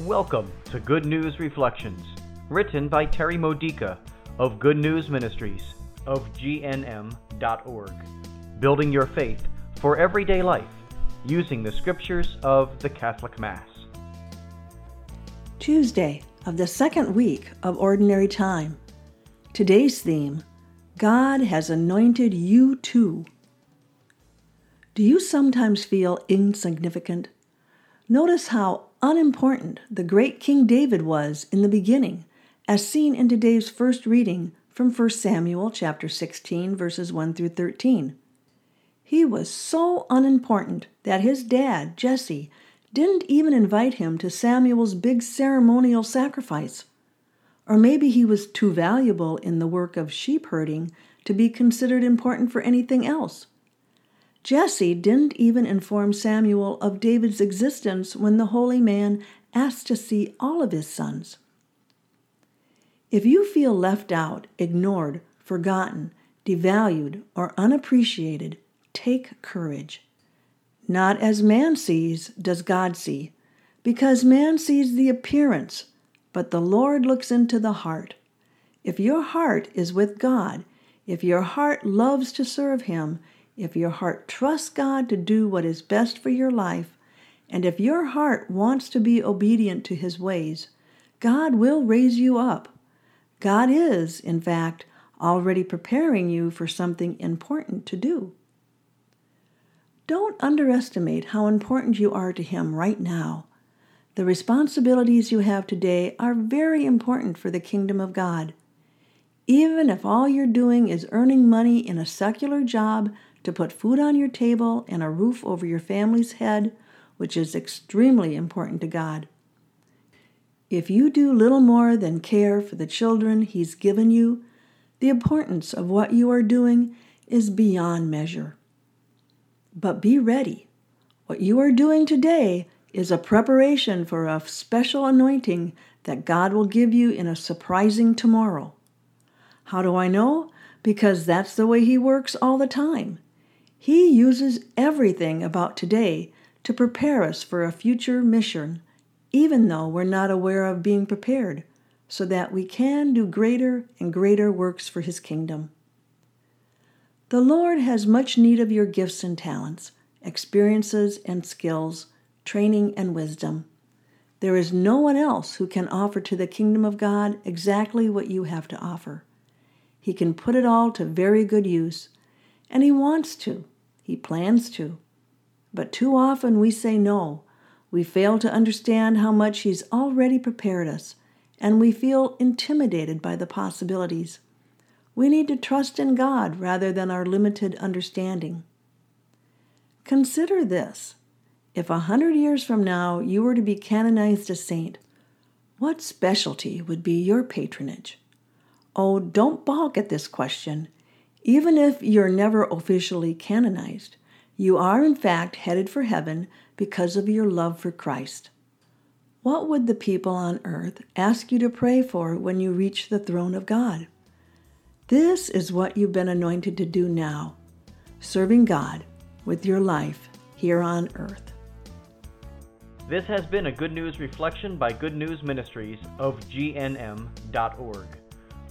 Welcome to Good News Reflections, written by Terry Modica of Good News Ministries of GNM.org, building your faith for everyday life using the scriptures of the Catholic Mass. Tuesday of the second week of Ordinary Time. Today's theme God has anointed you too. Do you sometimes feel insignificant? Notice how unimportant the great King David was in the beginning, as seen in today's first reading from 1 Samuel chapter 16 verses 1 through 13. He was so unimportant that his dad, Jesse, didn't even invite him to Samuel's big ceremonial sacrifice. Or maybe he was too valuable in the work of sheep herding to be considered important for anything else. Jesse didn't even inform Samuel of David's existence when the holy man asked to see all of his sons. If you feel left out, ignored, forgotten, devalued, or unappreciated, take courage. Not as man sees does God see, because man sees the appearance, but the Lord looks into the heart. If your heart is with God, if your heart loves to serve Him, if your heart trusts God to do what is best for your life, and if your heart wants to be obedient to His ways, God will raise you up. God is, in fact, already preparing you for something important to do. Don't underestimate how important you are to Him right now. The responsibilities you have today are very important for the kingdom of God. Even if all you're doing is earning money in a secular job to put food on your table and a roof over your family's head, which is extremely important to God. If you do little more than care for the children He's given you, the importance of what you are doing is beyond measure. But be ready. What you are doing today is a preparation for a special anointing that God will give you in a surprising tomorrow. How do I know? Because that's the way He works all the time. He uses everything about today to prepare us for a future mission, even though we're not aware of being prepared, so that we can do greater and greater works for His kingdom. The Lord has much need of your gifts and talents, experiences and skills, training and wisdom. There is no one else who can offer to the kingdom of God exactly what you have to offer. He can put it all to very good use, and He wants to. He plans to. But too often we say no. We fail to understand how much He's already prepared us, and we feel intimidated by the possibilities. We need to trust in God rather than our limited understanding. Consider this if a hundred years from now you were to be canonized a saint, what specialty would be your patronage? Oh, don't balk at this question. Even if you're never officially canonized, you are in fact headed for heaven because of your love for Christ. What would the people on earth ask you to pray for when you reach the throne of God? This is what you've been anointed to do now serving God with your life here on earth. This has been a Good News Reflection by Good News Ministries of GNM.org.